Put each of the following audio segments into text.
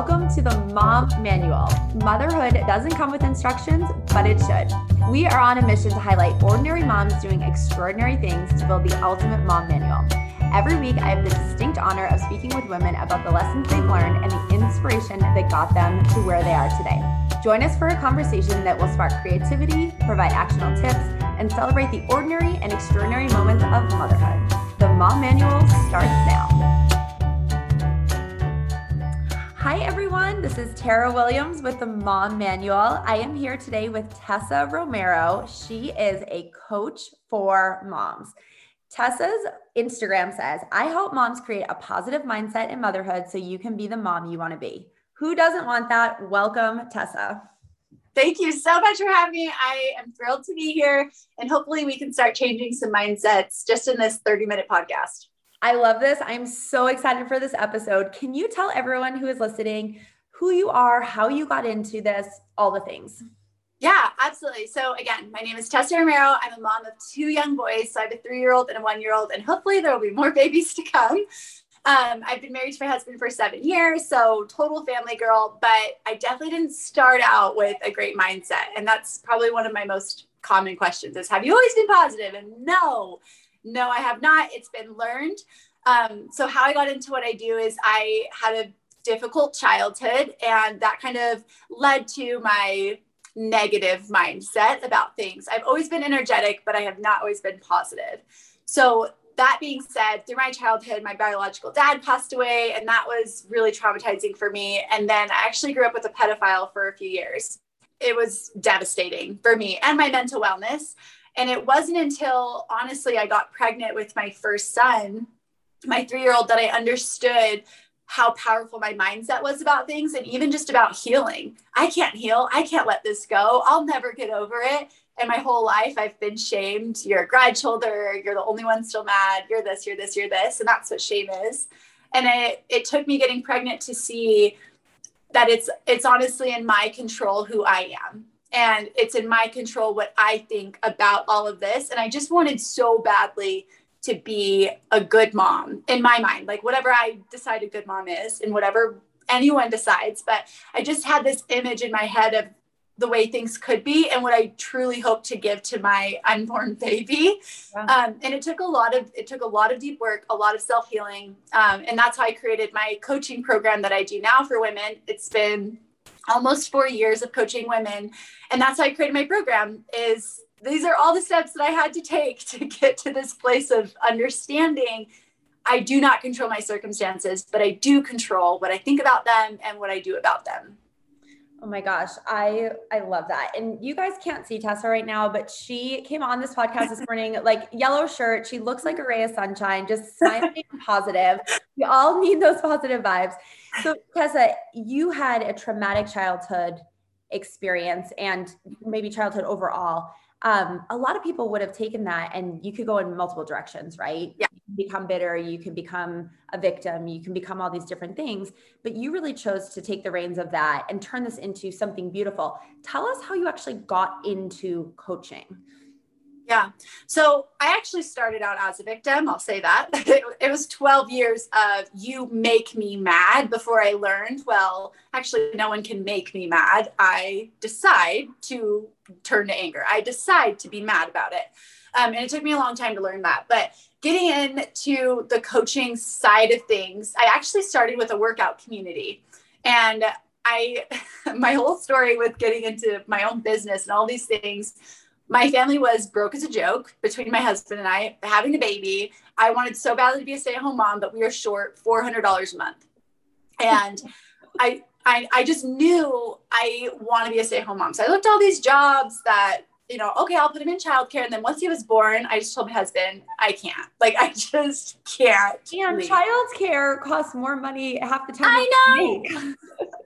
welcome to the Mom Manual. Motherhood doesn't come with instructions, but it should. We are on a mission to highlight ordinary moms doing extraordinary things to build the ultimate mom manual. Every week, I have the distinct honor of speaking with women about the lessons they've learned and the inspiration that got them to where they are today. Join us for a conversation that will spark creativity, provide actionable tips, and celebrate the ordinary and extraordinary moments of motherhood. The Mom Manual starts now. Hi, everyone. This is Tara Williams with the Mom Manual. I am here today with Tessa Romero. She is a coach for moms. Tessa's Instagram says, I help moms create a positive mindset in motherhood so you can be the mom you want to be. Who doesn't want that? Welcome, Tessa. Thank you so much for having me. I am thrilled to be here, and hopefully, we can start changing some mindsets just in this 30 minute podcast. I love this. I'm so excited for this episode. Can you tell everyone who is listening who you are, how you got into this, all the things? Yeah, absolutely. So again, my name is Tessa Romero. I'm a mom of two young boys. So I have a three-year-old and a one-year-old, and hopefully there will be more babies to come. Um, I've been married to my husband for seven years, so total family girl. But I definitely didn't start out with a great mindset, and that's probably one of my most common questions: is Have you always been positive? And no, no, I have not. It's been learned. Um, so, how I got into what I do is I had a difficult childhood, and that kind of led to my negative mindset about things. I've always been energetic, but I have not always been positive. So, that being said, through my childhood, my biological dad passed away, and that was really traumatizing for me. And then I actually grew up with a pedophile for a few years. It was devastating for me and my mental wellness. And it wasn't until honestly I got pregnant with my first son, my three year old, that I understood how powerful my mindset was about things and even just about healing. I can't heal. I can't let this go. I'll never get over it. And my whole life, I've been shamed. You're a grudge holder. You're the only one still mad. You're this, you're this, you're this. And that's what shame is. And it, it took me getting pregnant to see that it's it's honestly in my control who I am and it's in my control what I think about all of this. And I just wanted so badly to be a good mom in my mind, like whatever I decide a good mom is and whatever anyone decides. But I just had this image in my head of the way things could be and what I truly hope to give to my unborn baby. Yeah. Um, and it took a lot of it took a lot of deep work, a lot of self healing, um, and that's how I created my coaching program that I do now for women. It's been almost four years of coaching women. And that's how i created my program is these are all the steps that i had to take to get to this place of understanding. I do not control my circumstances but i do control what i think about them and what i do about them Oh my gosh, I I love that. And you guys can't see Tessa right now, but she came on this podcast this morning, like yellow shirt. She looks like a ray of sunshine, just smiling positive. We all need those positive vibes. So Tessa, you had a traumatic childhood experience and maybe childhood overall um, a lot of people would have taken that and you could go in multiple directions, right? Yeah. Become bitter, you can become a victim, you can become all these different things, but you really chose to take the reins of that and turn this into something beautiful. Tell us how you actually got into coaching. Yeah. So I actually started out as a victim. I'll say that. It, it, was 12 years of you make me mad before I learned, well, actually, no one can make me mad. I decide to turn to anger. I decide to be mad about it. Um, and it took me a long time to learn that. But getting into the coaching side of things, I actually started with a workout community. And I, my whole story with getting into my own business and all these things my family was broke as a joke between my husband and I having a baby. I wanted so badly to be a stay-at-home mom, but we were short $400 a month. And I, I, I just knew I want to be a stay-at-home mom. So I looked all these jobs that, you know, okay, I'll put him in childcare. And then once he was born, I just told my husband, I can't. Like, I just can't. And childcare costs more money half the time. I know.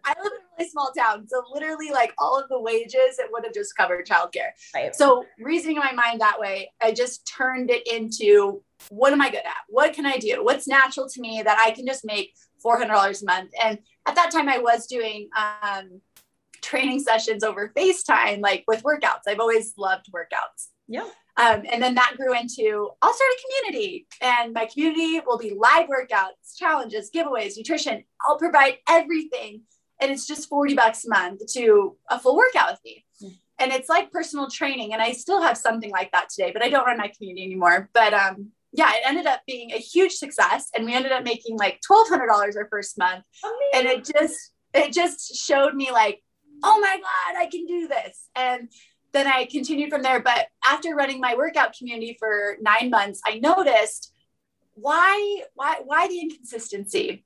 I live in a really small town. So literally like all of the wages, it would have just covered childcare. Right. So reasoning in my mind that way, I just turned it into what am I good at? What can I do? What's natural to me that I can just make $400 a month? And at that time I was doing, um, training sessions over FaceTime, like with workouts. I've always loved workouts. Yeah. Um, and then that grew into I'll start a community, and my community will be live workouts, challenges, giveaways, nutrition. I'll provide everything and it's just 40 bucks a month to a full workout with me. Mm. And it's like personal training. And I still have something like that today, but I don't run my community anymore. But um, yeah, it ended up being a huge success. And we ended up making like $1,200 our first month. Amazing. And it just, it just showed me like, oh my God, I can do this. And then I continued from there. But after running my workout community for nine months, I noticed why, why, why the inconsistency?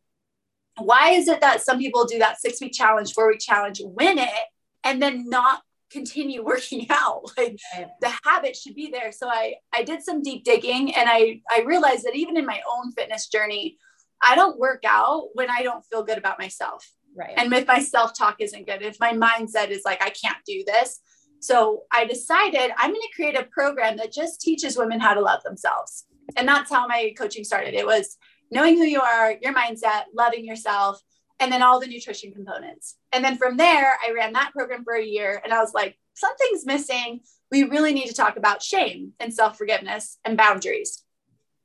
Why is it that some people do that six week challenge, four week challenge, win it, and then not continue working out? Like the habit should be there. So I I did some deep digging and I I realized that even in my own fitness journey, I don't work out when I don't feel good about myself. Right. And if my self talk isn't good, if my mindset is like I can't do this. So I decided I'm going to create a program that just teaches women how to love themselves. And that's how my coaching started. It was knowing who you are, your mindset, loving yourself, and then all the nutrition components. And then from there, I ran that program for a year and I was like, something's missing. We really need to talk about shame and self forgiveness and boundaries.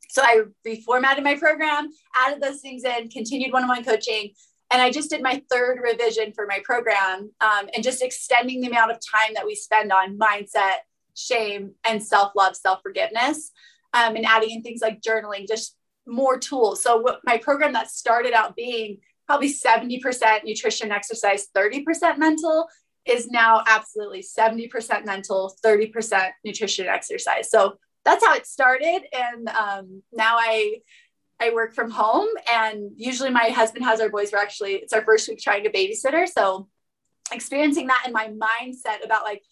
So I reformatted my program, added those things in, continued one on one coaching. And I just did my third revision for my program um, and just extending the amount of time that we spend on mindset, shame, and self love, self forgiveness, um, and adding in things like journaling, just more tools. So what my program that started out being probably 70% nutrition exercise 30% mental is now absolutely 70% mental 30% nutrition exercise so that's how it started and um, now i i work from home and usually my husband has our boys we're actually it's our first week trying a babysitter so experiencing that in my mindset about like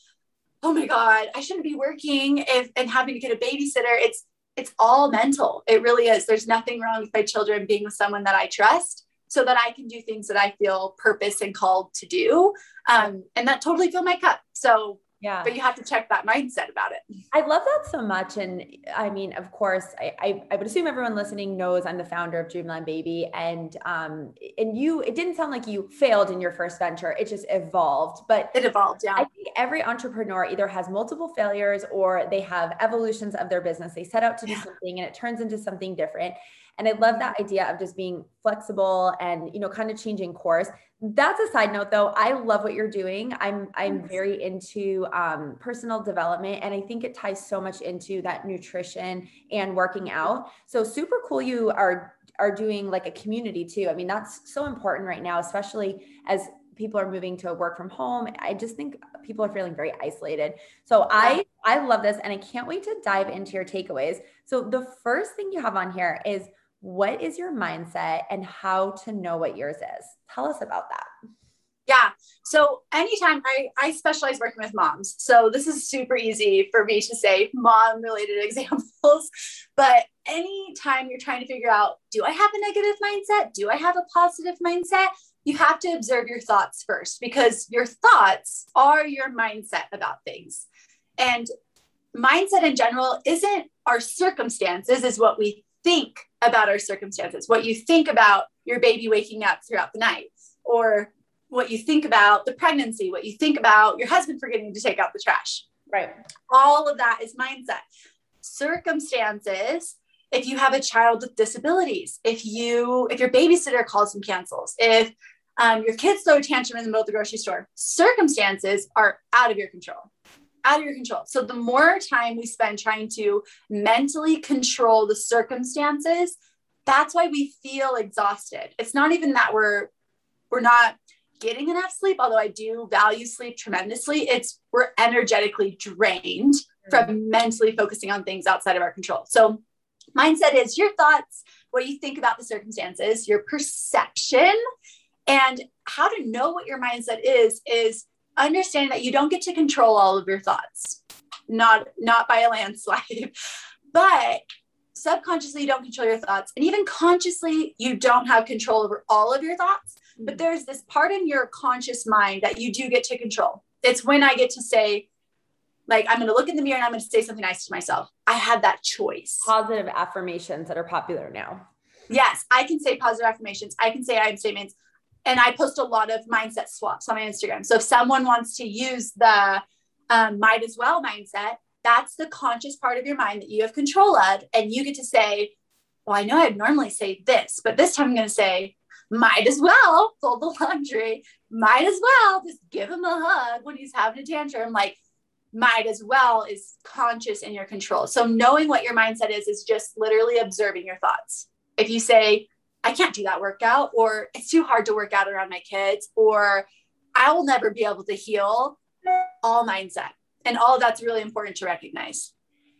oh my god i shouldn't be working if and having to get a babysitter it's it's all mental it really is there's nothing wrong with my children being with someone that i trust so that I can do things that I feel purpose and called to do. Um, and that totally fill my cup. So yeah. But you have to check that mindset about it. I love that so much. And I mean, of course, I, I, I would assume everyone listening knows I'm the founder of Dreamland Baby. And um, and you, it didn't sound like you failed in your first venture. It just evolved. But it evolved, yeah. I think every entrepreneur either has multiple failures or they have evolutions of their business. They set out to do yeah. something and it turns into something different. And I love that idea of just being flexible and, you know, kind of changing course. That's a side note though. I love what you're doing. I'm I'm very into um, personal development and I think it ties so much into that nutrition and working out. So super cool you are are doing like a community too. I mean, that's so important right now, especially as people are moving to work from home. I just think people are feeling very isolated. So I I love this and I can't wait to dive into your takeaways. So the first thing you have on here is what is your mindset and how to know what yours is? Tell us about that. Yeah. So anytime I, I specialize working with moms. So this is super easy for me to say mom related examples. But anytime you're trying to figure out, do I have a negative mindset? Do I have a positive mindset? You have to observe your thoughts first because your thoughts are your mindset about things. And mindset in general isn't our circumstances, is what we think about our circumstances, what you think about your baby waking up throughout the night, or what you think about the pregnancy, what you think about your husband forgetting to take out the trash. Right. All of that is mindset. Circumstances, if you have a child with disabilities, if you if your babysitter calls and cancels, if um, your kids throw a tantrum in the middle of the grocery store, circumstances are out of your control out of your control. So the more time we spend trying to mentally control the circumstances, that's why we feel exhausted. It's not even that we're we're not getting enough sleep, although I do value sleep tremendously. It's we're energetically drained from mentally focusing on things outside of our control. So mindset is your thoughts, what you think about the circumstances, your perception, and how to know what your mindset is is understanding that you don't get to control all of your thoughts, not not by a landslide, but subconsciously you don't control your thoughts, and even consciously you don't have control over all of your thoughts. Hmm. But there's this part in your conscious mind that you do get to control. It's when I get to say, like I'm going to look in the mirror and I'm going to say something nice to myself. I had that choice. Positive affirmations that are popular now. Yes, I can say positive affirmations. I can say I am statements and I post a lot of mindset swaps on my Instagram. So if someone wants to use the um, might as well mindset, that's the conscious part of your mind that you have control of. And you get to say, well, I know I'd normally say this, but this time I'm going to say, might as well fold the laundry, might as well just give him a hug when he's having a tantrum. Like, might as well is conscious in your control. So, knowing what your mindset is, is just literally observing your thoughts. If you say, I can't do that workout, or it's too hard to work out around my kids, or I will never be able to heal, all mindset. And all that's really important to recognize.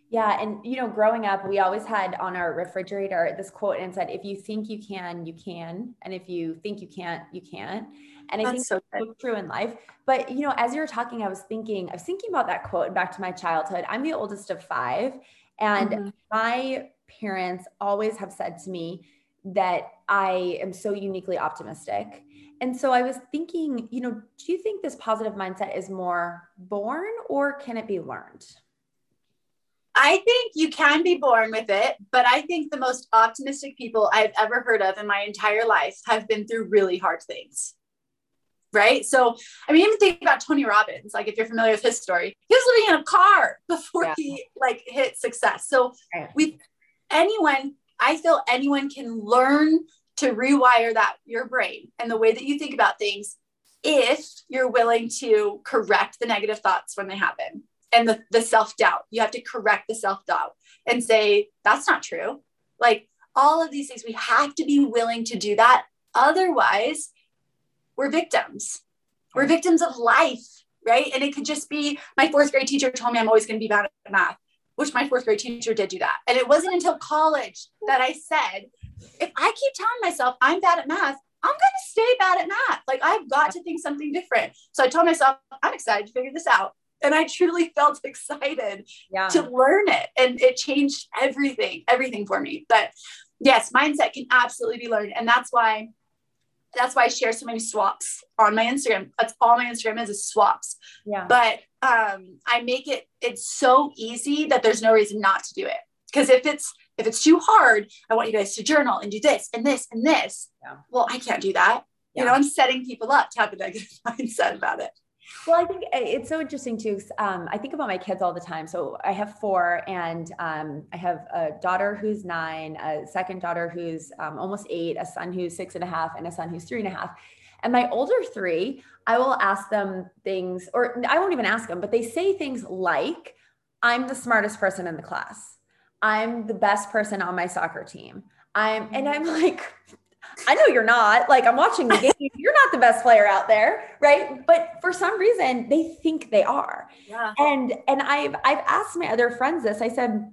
Yeah. And, you know, growing up, we always had on our refrigerator this quote and said, if you think you can, you can. And if you think you can't, you can't. And I That's think so that's true in life. But, you know, as you were talking, I was thinking, I was thinking about that quote back to my childhood. I'm the oldest of five. And mm-hmm. my parents always have said to me that I am so uniquely optimistic. And so I was thinking, you know, do you think this positive mindset is more born or can it be learned? I think you can be born with it, but I think the most optimistic people I've ever heard of in my entire life have been through really hard things. Right. So, I mean, even think about Tony Robbins. Like, if you're familiar with his story, he was living in a car before yeah. he like hit success. So, with anyone, I feel anyone can learn to rewire that your brain and the way that you think about things if you're willing to correct the negative thoughts when they happen and the, the self-doubt. You have to correct the self-doubt and say that's not true. Like all of these things we have to be willing to do that. Otherwise we're victims. We're victims of life right? And it could just be my fourth grade teacher told me i'm always going to be bad at math which my fourth grade teacher did do that and it wasn't until college that i said if i keep telling myself i'm bad at math I'm going to stay bad at math. Like I've got to think something different. So I told myself, I'm excited to figure this out and I truly felt excited yeah. to learn it. And it changed everything, everything for me. But yes, mindset can absolutely be learned. And that's why that's why I share so many swaps on my Instagram. That's all my Instagram is is swaps. Yeah. But um, I make it it's so easy that there's no reason not to do it. Because if it's if it's too hard, I want you guys to journal and do this and this and this. Yeah. Well, I can't do that. Yeah. You know, I'm setting people up to have a negative mindset about it. Well, I think uh, it's so interesting too. Um, I think about my kids all the time. So I have four, and um, I have a daughter who's nine, a second daughter who's um, almost eight, a son who's six and a half, and a son who's three and a half. And my older three, I will ask them things, or I won't even ask them, but they say things like, I'm the smartest person in the class. I'm the best person on my soccer team. I'm, and I'm like, I know you're not. Like I'm watching the game. Not the best player out there, right? But for some reason, they think they are. Yeah. And and I've I've asked my other friends this. I said,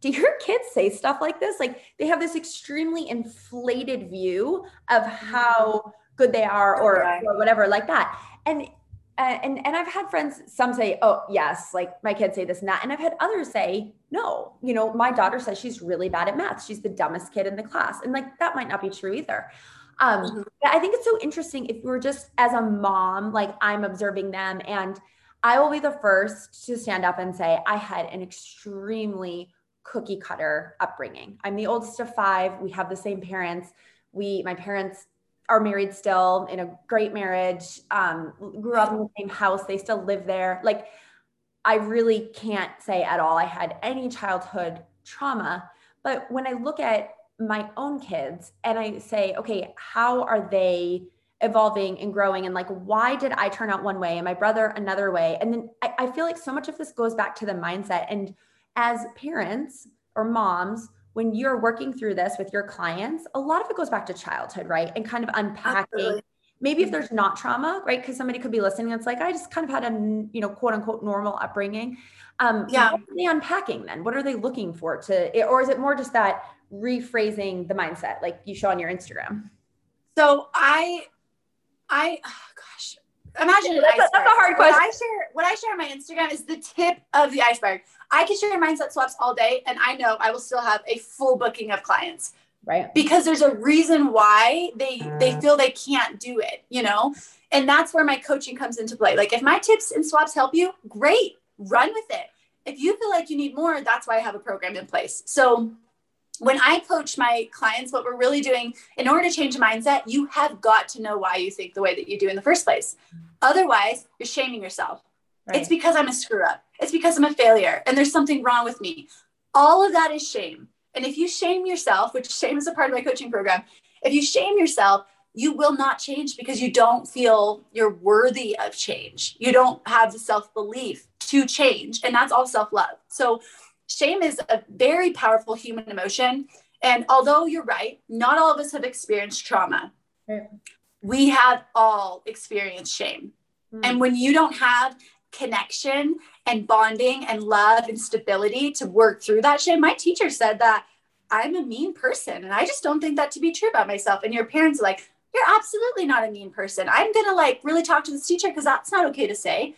"Do your kids say stuff like this? Like they have this extremely inflated view of how mm-hmm. good they are, or, or whatever, like that." And uh, and and I've had friends some say, "Oh, yes, like my kids say this and that," and I've had others say, "No, you know, my daughter says she's really bad at math. She's the dumbest kid in the class," and like that might not be true either. Um, mm-hmm. I think it's so interesting if we're just as a mom, like I'm observing them, and I will be the first to stand up and say I had an extremely cookie cutter upbringing. I'm the oldest of five. We have the same parents. We, my parents are married still in a great marriage, um, grew up in the same house, they still live there. Like, I really can't say at all I had any childhood trauma. But when I look at my own kids and I say, okay, how are they evolving and growing? And like, why did I turn out one way and my brother another way? And then I, I feel like so much of this goes back to the mindset. And as parents or moms, when you're working through this with your clients, a lot of it goes back to childhood, right? And kind of unpacking. Absolutely. Maybe if there's not trauma, right? Because somebody could be listening. It's like I just kind of had a you know quote unquote normal upbringing. Um, yeah. What are they unpacking then? What are they looking for to, or is it more just that rephrasing the mindset like you show on your Instagram? So I, I, oh gosh, imagine that's, a, that's a hard question. What I share, what I share on my Instagram is the tip of the iceberg. I can share mindset swaps all day, and I know I will still have a full booking of clients. Right. Because there's a reason why they they mm. feel they can't do it, you know? And that's where my coaching comes into play. Like if my tips and swaps help you, great, run with it. If you feel like you need more, that's why I have a program in place. So when I coach my clients, what we're really doing in order to change a mindset, you have got to know why you think the way that you do in the first place. Otherwise, you're shaming yourself. Right. It's because I'm a screw up. It's because I'm a failure and there's something wrong with me. All of that is shame. And if you shame yourself, which shame is a part of my coaching program, if you shame yourself, you will not change because you don't feel you're worthy of change. You don't have the self belief to change. And that's all self love. So, shame is a very powerful human emotion. And although you're right, not all of us have experienced trauma. We have all experienced shame. Mm. And when you don't have connection and bonding and love and stability to work through that shame, my teacher said that I'm a mean person and I just don't think that to be true about myself. And your parents are like, you're absolutely not a mean person. I'm going to like really talk to this teacher because that's not okay to say.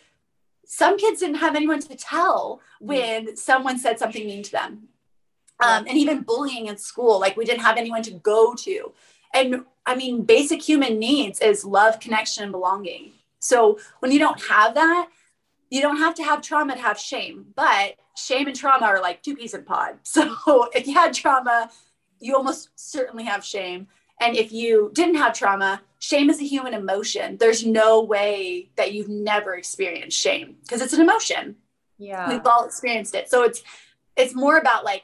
Some kids didn't have anyone to tell when someone said something mean to them. Um, and even bullying in school, like we didn't have anyone to go to. And I mean, basic human needs is love, connection, and belonging. So when you don't have that, you don't have to have trauma to have shame, but shame and trauma are like two peas in a pod. So if you had trauma, you almost certainly have shame. And if you didn't have trauma, shame is a human emotion. There's no way that you've never experienced shame because it's an emotion. Yeah. We've all experienced it. So it's it's more about like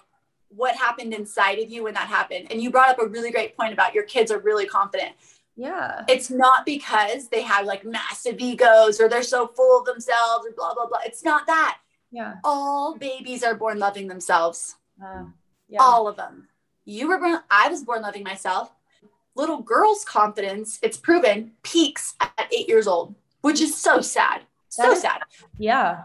what happened inside of you when that happened. And you brought up a really great point about your kids are really confident. Yeah. It's not because they have like massive egos or they're so full of themselves or blah blah blah. It's not that. Yeah. All babies are born loving themselves. Uh, yeah. All of them. You were born I was born loving myself little girl's confidence, it's proven, peaks at eight years old, which is so sad. So is, sad. Yeah.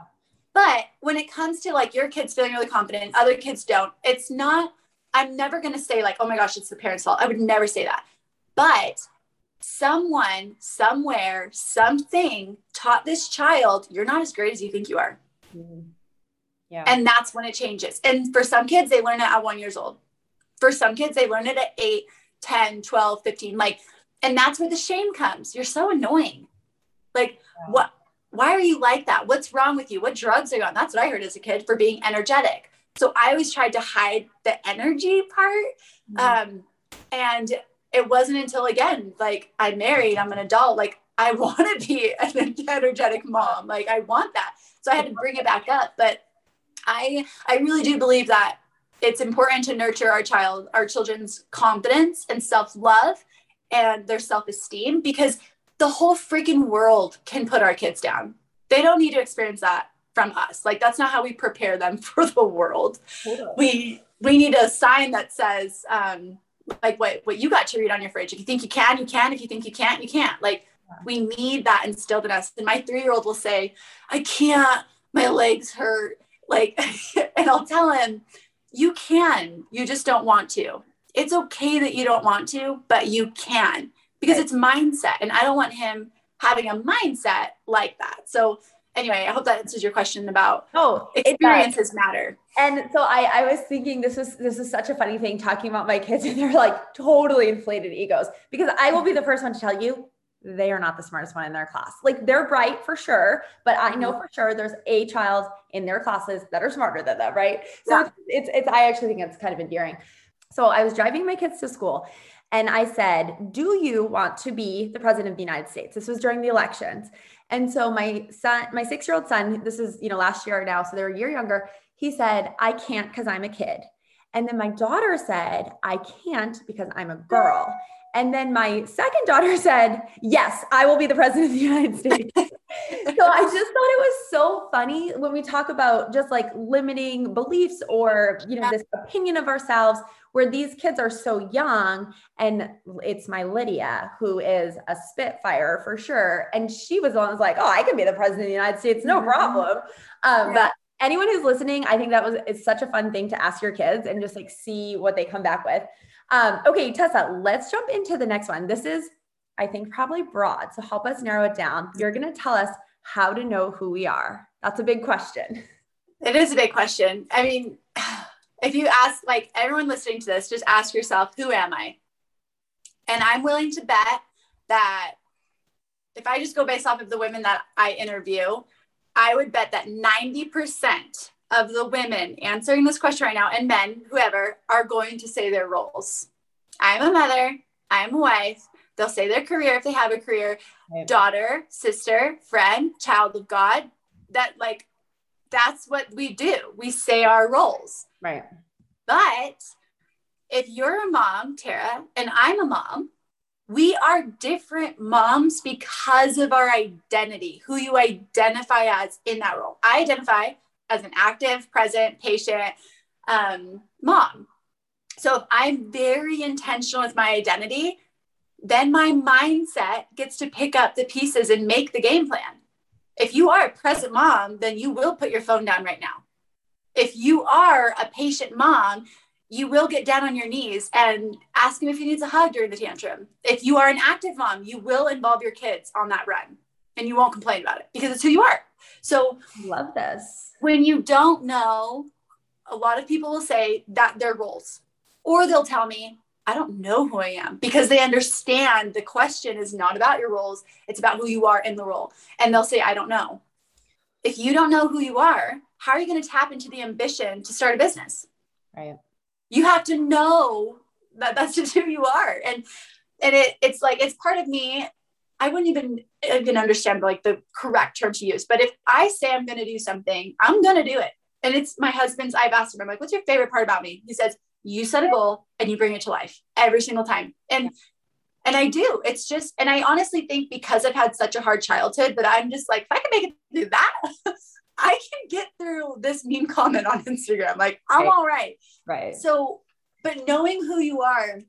But when it comes to like your kids feeling really confident, other kids don't, it's not, I'm never going to say like, oh my gosh, it's the parents' fault. I would never say that. But someone, somewhere, something taught this child, you're not as great as you think you are. Mm-hmm. Yeah. And that's when it changes. And for some kids, they learn it at one years old. For some kids, they learn it at eight 10, 12, 15. Like, and that's where the shame comes. You're so annoying. Like, yeah. what? Why are you like that? What's wrong with you? What drugs are you on? That's what I heard as a kid for being energetic. So I always tried to hide the energy part. Mm-hmm. Um, and it wasn't until again, like I'm married, I'm an adult, like I want to be an energetic mom. Like I want that. So I had to bring it back up. But I I really do believe that it's important to nurture our child, our children's confidence and self love and their self esteem because the whole freaking world can put our kids down. They don't need to experience that from us. Like that's not how we prepare them for the world. We we need a sign that says um, like what what you got to read on your fridge. If you think you can, you can. If you think you can't, you can't. Like we need that instilled in us. And my three year old will say, "I can't. My legs hurt." Like, and I'll tell him, you can, you just don't want to. It's okay that you don't want to, but you can because right. it's mindset. And I don't want him having a mindset like that. So, anyway, I hope that answers your question about oh experiences matter. And so I, I was thinking this was this is such a funny thing talking about my kids and they're like totally inflated egos because I will be the first one to tell you they are not the smartest one in their class. Like they're bright for sure, but I know mm-hmm. for sure there's a child in their classes that are smarter than them, right? So yeah. it's, it's, it's I actually think it's kind of endearing. So I was driving my kids to school and I said, "Do you want to be the president of the United States?" This was during the elections. And so my son, my 6-year-old son, this is, you know, last year now, so they're a year younger, he said, "I can't cuz I'm a kid." And then my daughter said, "I can't because I'm a girl." And then my second daughter said, Yes, I will be the president of the United States. so I just thought it was so funny when we talk about just like limiting beliefs or, you know, this opinion of ourselves where these kids are so young. And it's my Lydia, who is a Spitfire for sure. And she was the one was like, Oh, I can be the president of the United States, no mm-hmm. problem. Um, yeah. But anyone who's listening, I think that was it's such a fun thing to ask your kids and just like see what they come back with. Um, okay, Tessa, let's jump into the next one. This is, I think, probably broad. So help us narrow it down. You're going to tell us how to know who we are. That's a big question. It is a big question. I mean, if you ask, like everyone listening to this, just ask yourself, who am I? And I'm willing to bet that if I just go based off of the women that I interview, I would bet that 90% of the women answering this question right now, and men, whoever, are going to say their roles. I'm a mother, I'm a wife. They'll say their career if they have a career, daughter, sister, friend, child of God. That, like, that's what we do. We say our roles. Right. But if you're a mom, Tara, and I'm a mom, we are different moms because of our identity, who you identify as in that role. I identify as an active, present, patient um, mom. So if I'm very intentional with my identity, then my mindset gets to pick up the pieces and make the game plan. If you are a present mom, then you will put your phone down right now. If you are a patient mom, you will get down on your knees and ask him if he needs a hug during the tantrum. If you are an active mom, you will involve your kids on that run and you won't complain about it because it's who you are. So, love this. When you don't know, a lot of people will say that their roles, or they'll tell me, I don't know who I am because they understand the question is not about your roles, it's about who you are in the role. And they'll say, I don't know. If you don't know who you are, how are you going to tap into the ambition to start a business? Right you have to know that that's just who you are and and it, it's like it's part of me i wouldn't even even understand like the correct term to use but if i say i'm going to do something i'm going to do it and it's my husband's i've asked him i'm like what's your favorite part about me he says you set a goal and you bring it to life every single time and and i do it's just and i honestly think because i've had such a hard childhood that i'm just like if i can make it through that I can get through this mean comment on Instagram. Like, I'm right. all right. Right. So, but knowing who you are,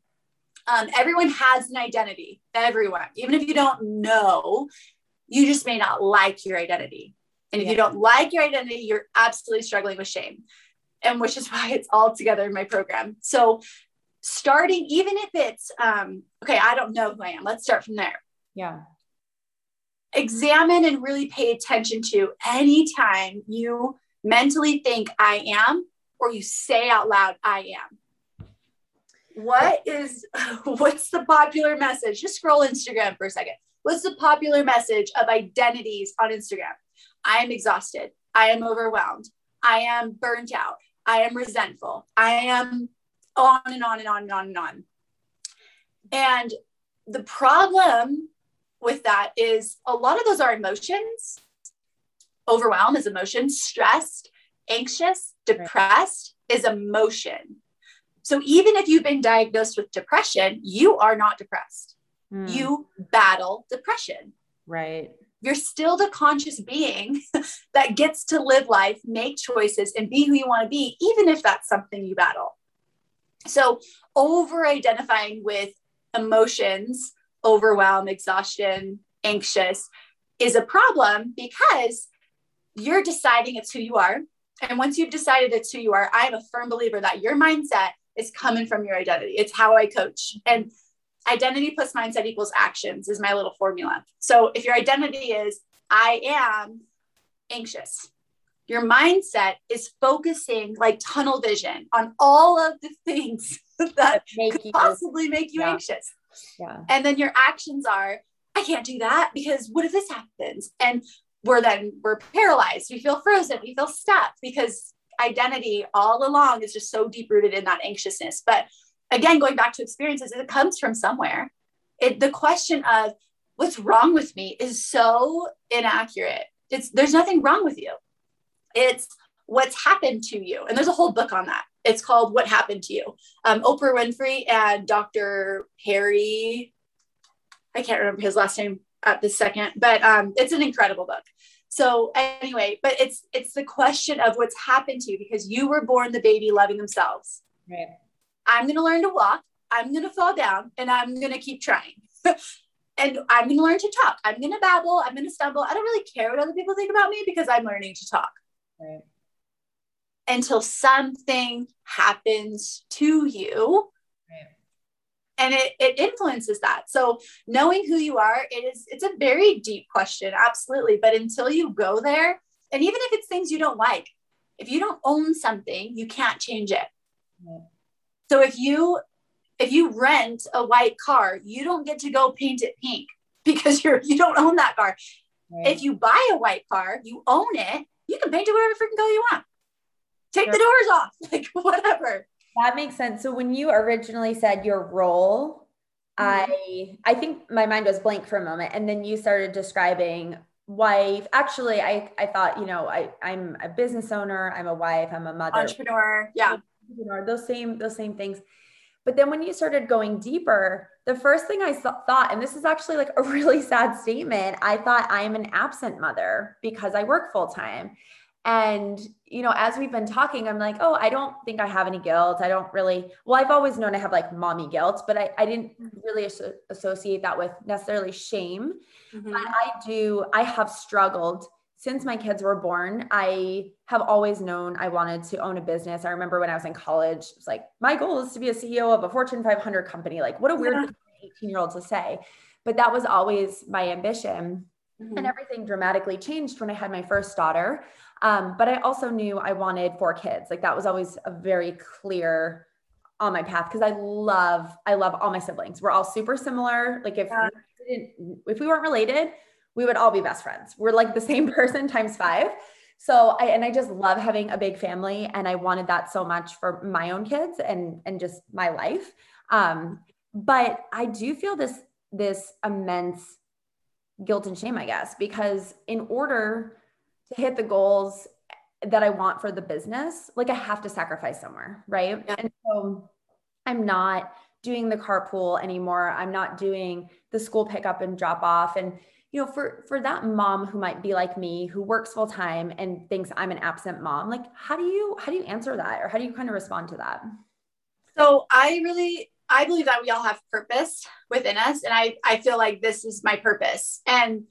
um, everyone has an identity. Everyone, even if you don't know, you just may not like your identity. And if yeah. you don't like your identity, you're absolutely struggling with shame. And which is why it's all together in my program. So, starting, even if it's, um, okay, I don't know who I am, let's start from there. Yeah examine and really pay attention to anytime you mentally think I am or you say out loud I am. What is what's the popular message? Just scroll Instagram for a second. What's the popular message of identities on Instagram? I am exhausted. I am overwhelmed. I am burnt out. I am resentful. I am on and on and on and on and on. And the problem with that is a lot of those are emotions. Overwhelm is emotion, stressed, anxious, depressed is emotion. So even if you've been diagnosed with depression, you are not depressed. Mm. You battle depression. Right. You're still the conscious being that gets to live life, make choices, and be who you want to be, even if that's something you battle. So, over identifying with emotions overwhelm, exhaustion, anxious is a problem because you're deciding it's who you are. And once you've decided it's who you are, I am a firm believer that your mindset is coming from your identity. It's how I coach. And identity plus mindset equals actions is my little formula. So if your identity is, I am anxious, your mindset is focusing like tunnel vision on all of the things that could possibly make you yeah. anxious. Yeah. And then your actions are, I can't do that because what if this happens? And we're then we're paralyzed. We feel frozen. We feel stuck because identity all along is just so deep rooted in that anxiousness. But again, going back to experiences, it comes from somewhere. It, the question of what's wrong with me is so inaccurate. It's there's nothing wrong with you. It's what's happened to you. And there's a whole book on that. It's called What Happened to You. Um, Oprah Winfrey and Dr. Harry, I can't remember his last name at this second, but um, it's an incredible book. So anyway, but it's it's the question of what's happened to you because you were born the baby loving themselves. Right. I'm gonna learn to walk. I'm gonna fall down, and I'm gonna keep trying. and I'm gonna learn to talk. I'm gonna babble. I'm gonna stumble. I don't really care what other people think about me because I'm learning to talk. Right until something happens to you and it, it influences that so knowing who you are it is it's a very deep question absolutely but until you go there and even if it's things you don't like if you don't own something you can't change it so if you if you rent a white car you don't get to go paint it pink because you're you don't own that car right. if you buy a white car you own it you can paint it whatever freaking color you want take sure. the doors off, like whatever. That makes sense. So when you originally said your role, mm-hmm. I I think my mind was blank for a moment, and then you started describing wife. Actually, I I thought you know I I'm a business owner, I'm a wife, I'm a mother, entrepreneur, yeah, entrepreneur. Those same those same things. But then when you started going deeper, the first thing I thought, and this is actually like a really sad statement, I thought I am an absent mother because I work full time. And, you know, as we've been talking, I'm like, oh, I don't think I have any guilt. I don't really, well, I've always known I have like mommy guilt, but I, I didn't really as- associate that with necessarily shame. Mm-hmm. But I do, I have struggled since my kids were born, I have always known I wanted to own a business. I remember when I was in college, it was like, my goal is to be a CEO of a Fortune 500 company. Like, what a weird yeah. 18 year old to say. But that was always my ambition. Mm-hmm. And everything dramatically changed when I had my first daughter. Um, but I also knew I wanted four kids. Like, that was always a very clear on my path because I love, I love all my siblings. We're all super similar. Like, if, yeah. we if we weren't related, we would all be best friends. We're like the same person times five. So I and I just love having a big family and I wanted that so much for my own kids and and just my life. Um, but I do feel this this immense guilt and shame, I guess, because in order to hit the goals that I want for the business, like I have to sacrifice somewhere, right? Yeah. And so I'm not doing the carpool anymore. I'm not doing the school pickup and drop off and you know for for that mom who might be like me who works full time and thinks i'm an absent mom like how do you how do you answer that or how do you kind of respond to that so i really i believe that we all have purpose within us and i i feel like this is my purpose and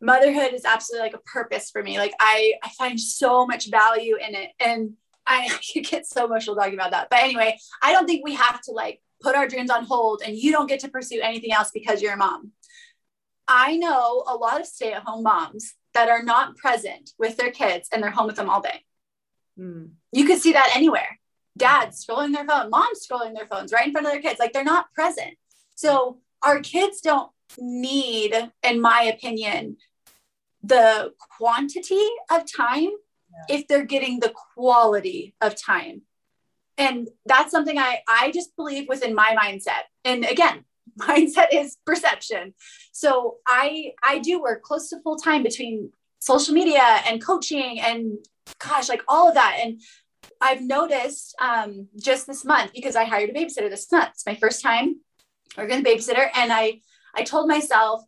motherhood is absolutely like a purpose for me like i i find so much value in it and i get so emotional talking about that but anyway i don't think we have to like put our dreams on hold and you don't get to pursue anything else because you're a mom I know a lot of stay at home moms that are not present with their kids and they're home with them all day. Mm. You could see that anywhere. Dads scrolling their phone, moms scrolling their phones right in front of their kids. Like they're not present. So our kids don't need, in my opinion, the quantity of time yeah. if they're getting the quality of time. And that's something I, I just believe within my mindset. And again, mindset is perception. So I I do work close to full time between social media and coaching and gosh, like all of that. And I've noticed um, just this month because I hired a babysitter this month. It's my first time working a babysitter, and I I told myself,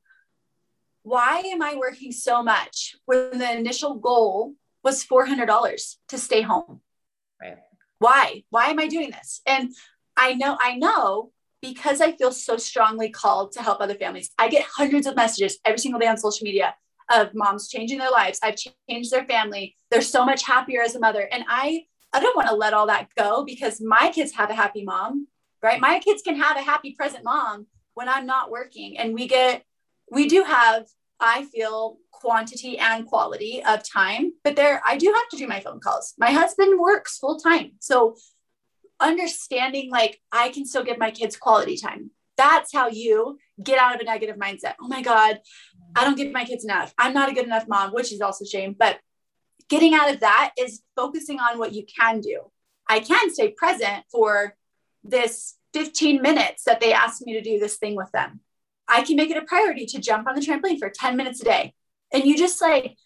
why am I working so much when the initial goal was four hundred dollars to stay home? Right. Why? Why am I doing this? And I know I know because I feel so strongly called to help other families, I get hundreds of messages every single day on social media of moms changing their lives. I've changed their family. They're so much happier as a mother. And I, I don't want to let all that go because my kids have a happy mom, right? My kids can have a happy present mom when I'm not working. And we get, we do have, I feel, quantity and quality of time, but there, I do have to do my phone calls. My husband works full time. So understanding like I can still give my kids quality time. That's how you get out of a negative mindset. Oh my God, I don't give my kids enough. I'm not a good enough mom, which is also shame. But getting out of that is focusing on what you can do. I can stay present for this 15 minutes that they asked me to do this thing with them. I can make it a priority to jump on the trampoline for 10 minutes a day. And you just like,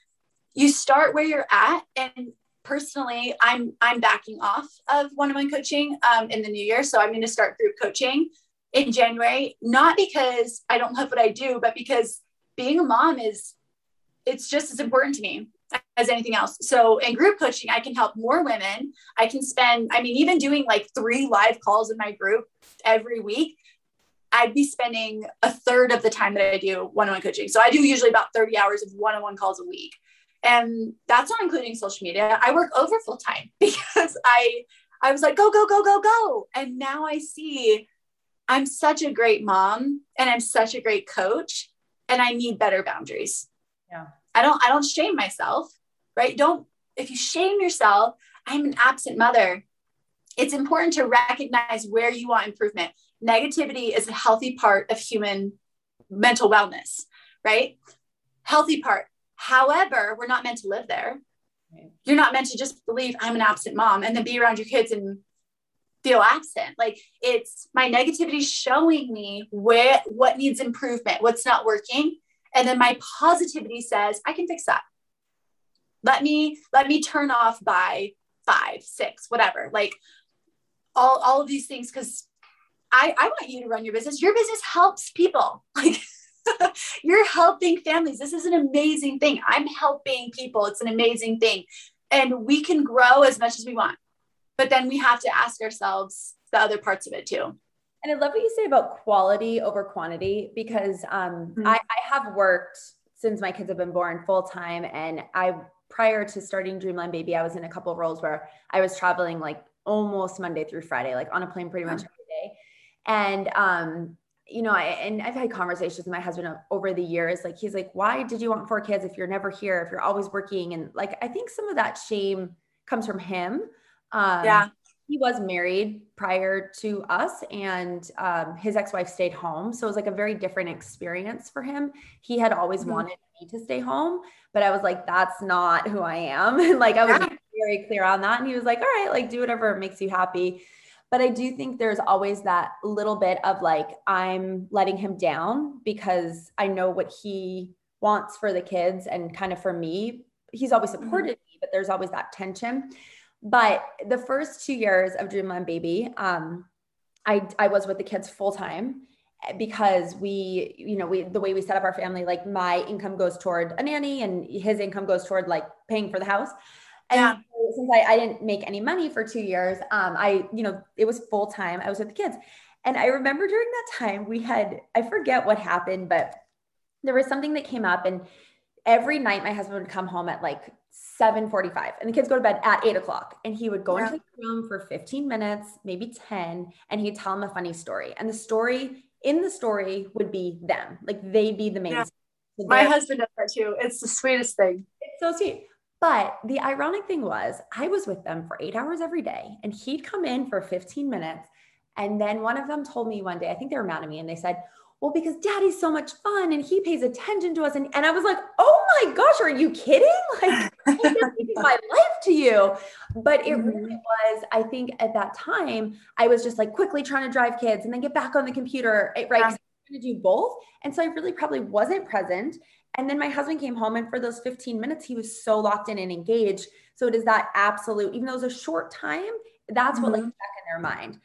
you start where you're at and personally, I'm I'm backing off of one-on-one coaching um, in the new year. So I'm going to start group coaching in January, not because I don't love what I do, but because being a mom is it's just as important to me as anything else. So in group coaching, I can help more women. I can spend, I mean, even doing like three live calls in my group every week, I'd be spending a third of the time that I do one-on-one coaching. So I do usually about 30 hours of one-on-one calls a week. And that's not including social media. I work over full time because i i was like go go go go go. And now i see i'm such a great mom and i'm such a great coach and i need better boundaries. Yeah. I don't i don't shame myself right? Don't if you shame yourself i'm an absent mother. It's important to recognize where you want improvement negativity is a healthy part of human mental wellness right healthy part However, we're not meant to live there. You're not meant to just believe I'm an absent mom and then be around your kids and feel absent. Like it's my negativity showing me where what needs improvement, what's not working. And then my positivity says, I can fix that. Let me let me turn off by five, six, whatever. Like all, all of these things, because I, I want you to run your business. Your business helps people. Like you're helping families. This is an amazing thing. I'm helping people. It's an amazing thing. And we can grow as much as we want. But then we have to ask ourselves the other parts of it too. And I love what you say about quality over quantity because um, mm-hmm. I, I have worked since my kids have been born full time. And I, prior to starting Dreamland Baby, I was in a couple of roles where I was traveling like almost Monday through Friday, like on a plane pretty much every. And, um, you know, I, and I've had conversations with my husband over the years. Like, he's like, why did you want four kids if you're never here, if you're always working? And like, I think some of that shame comes from him. Um, yeah he was married prior to us and um, his ex-wife stayed home so it was like a very different experience for him he had always mm-hmm. wanted me to stay home but i was like that's not who i am and like i was yeah. very clear on that and he was like all right like do whatever makes you happy but i do think there's always that little bit of like i'm letting him down because i know what he wants for the kids and kind of for me he's always mm-hmm. supported mm-hmm. me but there's always that tension but the first two years of Dreamland Baby, um, I, I was with the kids full time because we, you know, we, the way we set up our family, like my income goes toward a nanny and his income goes toward like paying for the house. And yeah. Since I, I didn't make any money for two years, um, I, you know, it was full time. I was with the kids. And I remember during that time we had, I forget what happened, but there was something that came up and every night my husband would come home at like 7.45 and the kids go to bed at 8 o'clock and he would go yeah. into the room for 15 minutes maybe 10 and he'd tell them a funny story and the story in the story would be them like they'd be the main yeah. my husband does that too it's the sweetest thing it's so sweet but the ironic thing was i was with them for eight hours every day and he'd come in for 15 minutes and then one of them told me one day i think they were mad at me and they said well, because daddy's so much fun and he pays attention to us. And, and I was like, oh my gosh, are you kidding? Like, I'm giving my life to you. But it mm-hmm. really was, I think at that time, I was just like quickly trying to drive kids and then get back on the computer, right? Yeah. to do both. And so I really probably wasn't present. And then my husband came home, and for those 15 minutes, he was so locked in and engaged. So it is that absolute, even though it was a short time, that's mm-hmm. what like mm-hmm. stuck in their mind.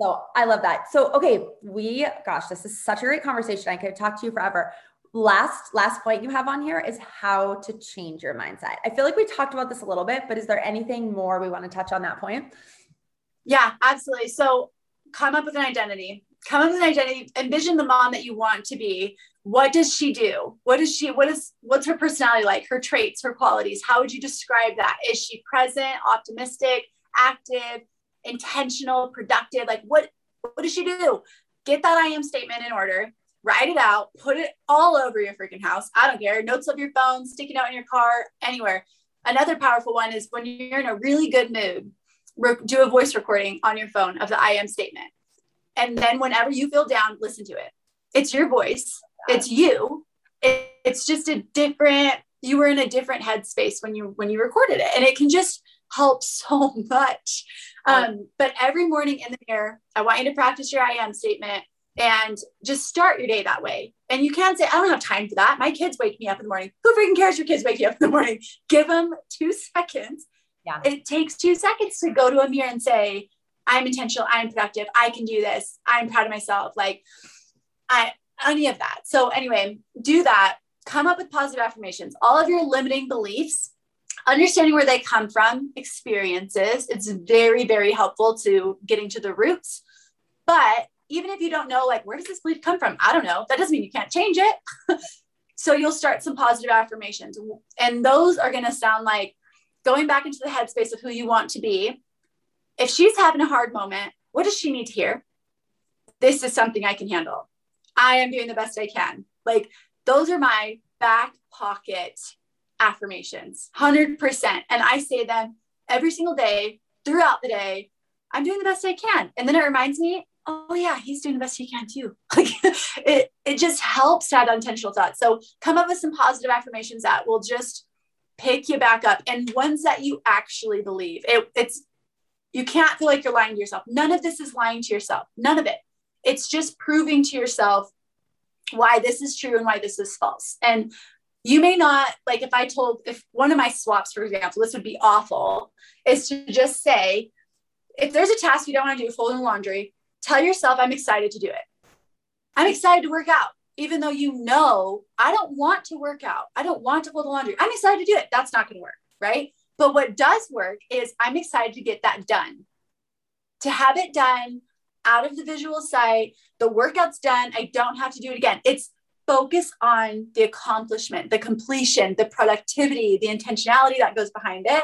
So I love that. So okay, we gosh, this is such a great conversation. I could talk to you forever. Last last point you have on here is how to change your mindset. I feel like we talked about this a little bit, but is there anything more we want to touch on that point? Yeah, absolutely. So come up with an identity. Come up with an identity. Envision the mom that you want to be. What does she do? What is she? What is what's her personality like? Her traits, her qualities. How would you describe that? Is she present, optimistic, active? intentional, productive. Like what what does she do? Get that I am statement in order, write it out, put it all over your freaking house. I don't care. Notes of your phone, sticking out in your car, anywhere. Another powerful one is when you're in a really good mood, do a voice recording on your phone of the I am statement. And then whenever you feel down, listen to it. It's your voice. It's you. It, it's just a different you were in a different headspace when you when you recorded it and it can just help so much um, but every morning in the mirror, I want you to practice your I am statement and just start your day that way. And you can't say, I don't have time for that. My kids wake me up in the morning. Who freaking cares your kids wake you up in the morning? Give them two seconds. Yeah. It takes two seconds to go to a mirror and say, I'm intentional, I'm productive, I can do this, I'm proud of myself. Like I any of that. So anyway, do that. Come up with positive affirmations. All of your limiting beliefs understanding where they come from, experiences, it's very, very helpful to getting to the roots. But even if you don't know, like, where does this belief come from? I don't know. That doesn't mean you can't change it. so you'll start some positive affirmations. And those are going to sound like going back into the headspace of who you want to be. If she's having a hard moment, what does she need to hear? This is something I can handle. I am doing the best I can. Like, those are my back pocket affirmations, 100%. And I say them every single day throughout the day. I'm doing the best I can. And then it reminds me, oh yeah, he's doing the best he can too. Like it, it just helps to have intentional thoughts. So come up with some positive affirmations that will just pick you back up and ones that you actually believe. It, it's you can't feel like you're lying to yourself. None of this is lying to yourself. None of it. It's just proving to yourself why this is true and why this is false. And you may not like if I told if one of my swaps, for example, this would be awful, is to just say, if there's a task you don't want to do, folding laundry, tell yourself, I'm excited to do it. I'm excited to work out, even though you know I don't want to work out. I don't want to fold the laundry. I'm excited to do it. That's not going to work. Right. But what does work is I'm excited to get that done, to have it done out of the visual sight. The workout's done. I don't have to do it again. It's focus on the accomplishment, the completion, the productivity, the intentionality that goes behind it,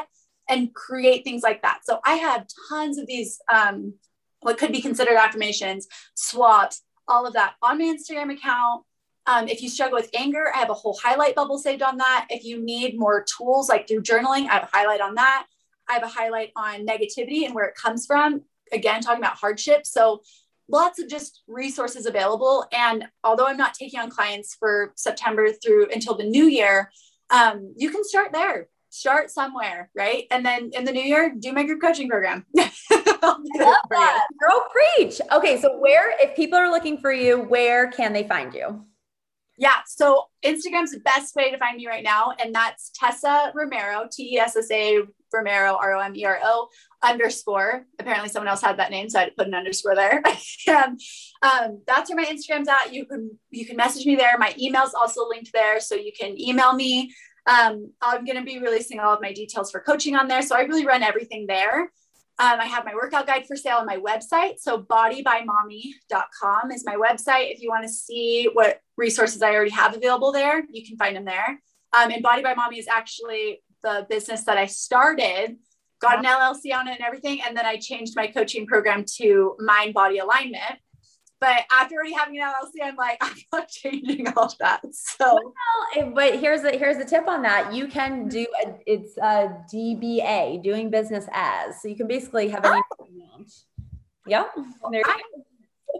and create things like that. So I have tons of these, um, what could be considered affirmations, swaps, all of that on my Instagram account. Um, if you struggle with anger, I have a whole highlight bubble saved on that. If you need more tools like through journaling, I have a highlight on that. I have a highlight on negativity and where it comes from. Again, talking about hardship. So lots of just resources available. And although I'm not taking on clients for September through until the new year, um, you can start there. Start somewhere, right? And then in the new year, do my group coaching program. I love that. Girl, preach. Okay, so where, if people are looking for you, where can they find you? Yeah. So Instagram's the best way to find me right now. And that's Tessa Romero, T E S S A Romero, R O M E R O underscore. Apparently someone else had that name, so I put an underscore there. and um, that's where my Instagram's at. You can you can message me there. My email's also linked there, so you can email me. Um, I'm going to be releasing all of my details for coaching on there. So I really run everything there. Um, I have my workout guide for sale on my website. So bodybymommy.com is my website. If you want to see what resources I already have available there, you can find them there. Um, and Body by Mommy is actually the business that I started, got an LLC on it and everything. And then I changed my coaching program to mind body alignment. But after already having an LLC, I'm like, I'm not changing all that. So, well, but here's the here's the tip on that. You can mm-hmm. do a, it's a DBA, doing business as. So you can basically have any. Oh. yeah. There you go.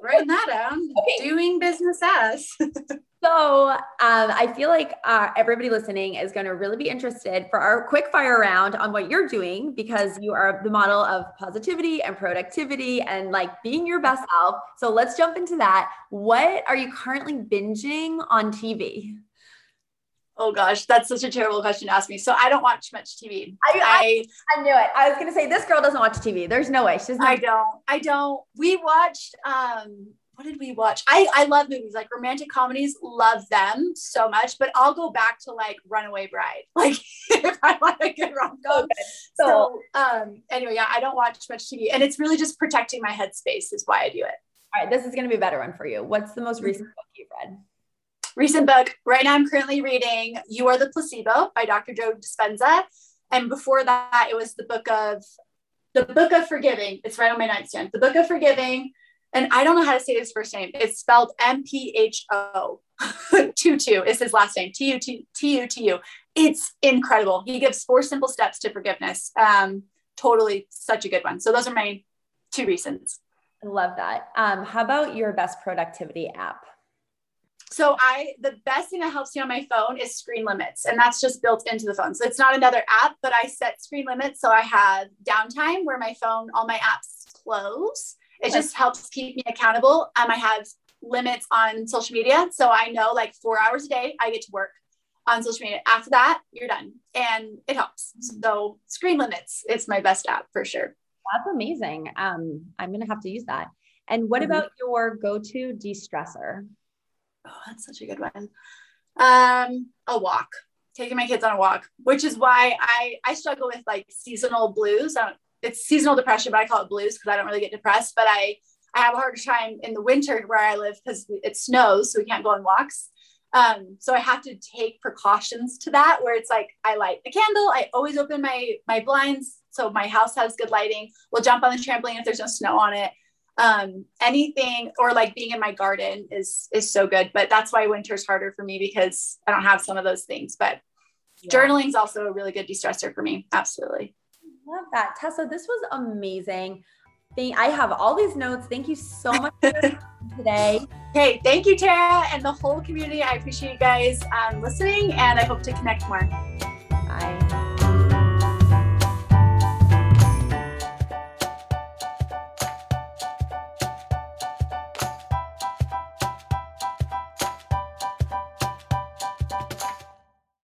Writing that down. Okay. Doing business as. So um, I feel like uh, everybody listening is going to really be interested for our quick fire round on what you're doing because you are the model of positivity and productivity and like being your best self. So let's jump into that. What are you currently binging on TV? Oh gosh, that's such a terrible question to ask me. So I don't watch much TV. I, I, I knew it. I was gonna say this girl doesn't watch TV. There's no way. She's. I don't. I don't. We watched um what did we watch? I, I love movies like romantic comedies, love them so much, but I'll go back to like Runaway Bride. Like if I want a good rom com. Okay. So, so um anyway, yeah, I don't watch much TV and it's really just protecting my headspace is why I do it. All right, this is gonna be a better one for you. What's the most recent book you've read? Recent book. Right now I'm currently reading You Are the Placebo by Dr. Joe Dispenza. And before that, it was the book of the book of forgiving. It's right on my nightstand. The book of forgiving and I don't know how to say his first name. It's spelled M P H O. Tutu is his last name. T U T U T U. It's incredible. He gives four simple steps to forgiveness. Um, totally such a good one. So those are my two reasons. I love that. Um, how about your best productivity app? So I the best thing that helps me on my phone is screen limits, and that's just built into the phone. So it's not another app, but I set screen limits. So I have downtime where my phone, all my apps close it just helps keep me accountable. Um, I have limits on social media. So I know like four hours a day, I get to work on social media. After that, you're done. And it helps. So screen limits, it's my best app for sure. That's amazing. Um, I'm going to have to use that. And what mm-hmm. about your go-to de-stressor? Oh, that's such a good one. Um, a walk, taking my kids on a walk, which is why I, I struggle with like seasonal blues. I don't, it's seasonal depression, but I call it blues because I don't really get depressed. But I I have a harder time in the winter where I live because it snows, so we can't go on walks. Um, so I have to take precautions to that where it's like I light a candle, I always open my my blinds so my house has good lighting. We'll jump on the trampoline if there's no snow on it. Um, anything or like being in my garden is is so good, but that's why winter's harder for me because I don't have some of those things. But yeah. journaling is also a really good de-stressor for me. Absolutely. Love that. Tessa, this was amazing. I have all these notes. Thank you so much today. Hey, thank you, Tara, and the whole community. I appreciate you guys um, listening, and I hope to connect more. Bye.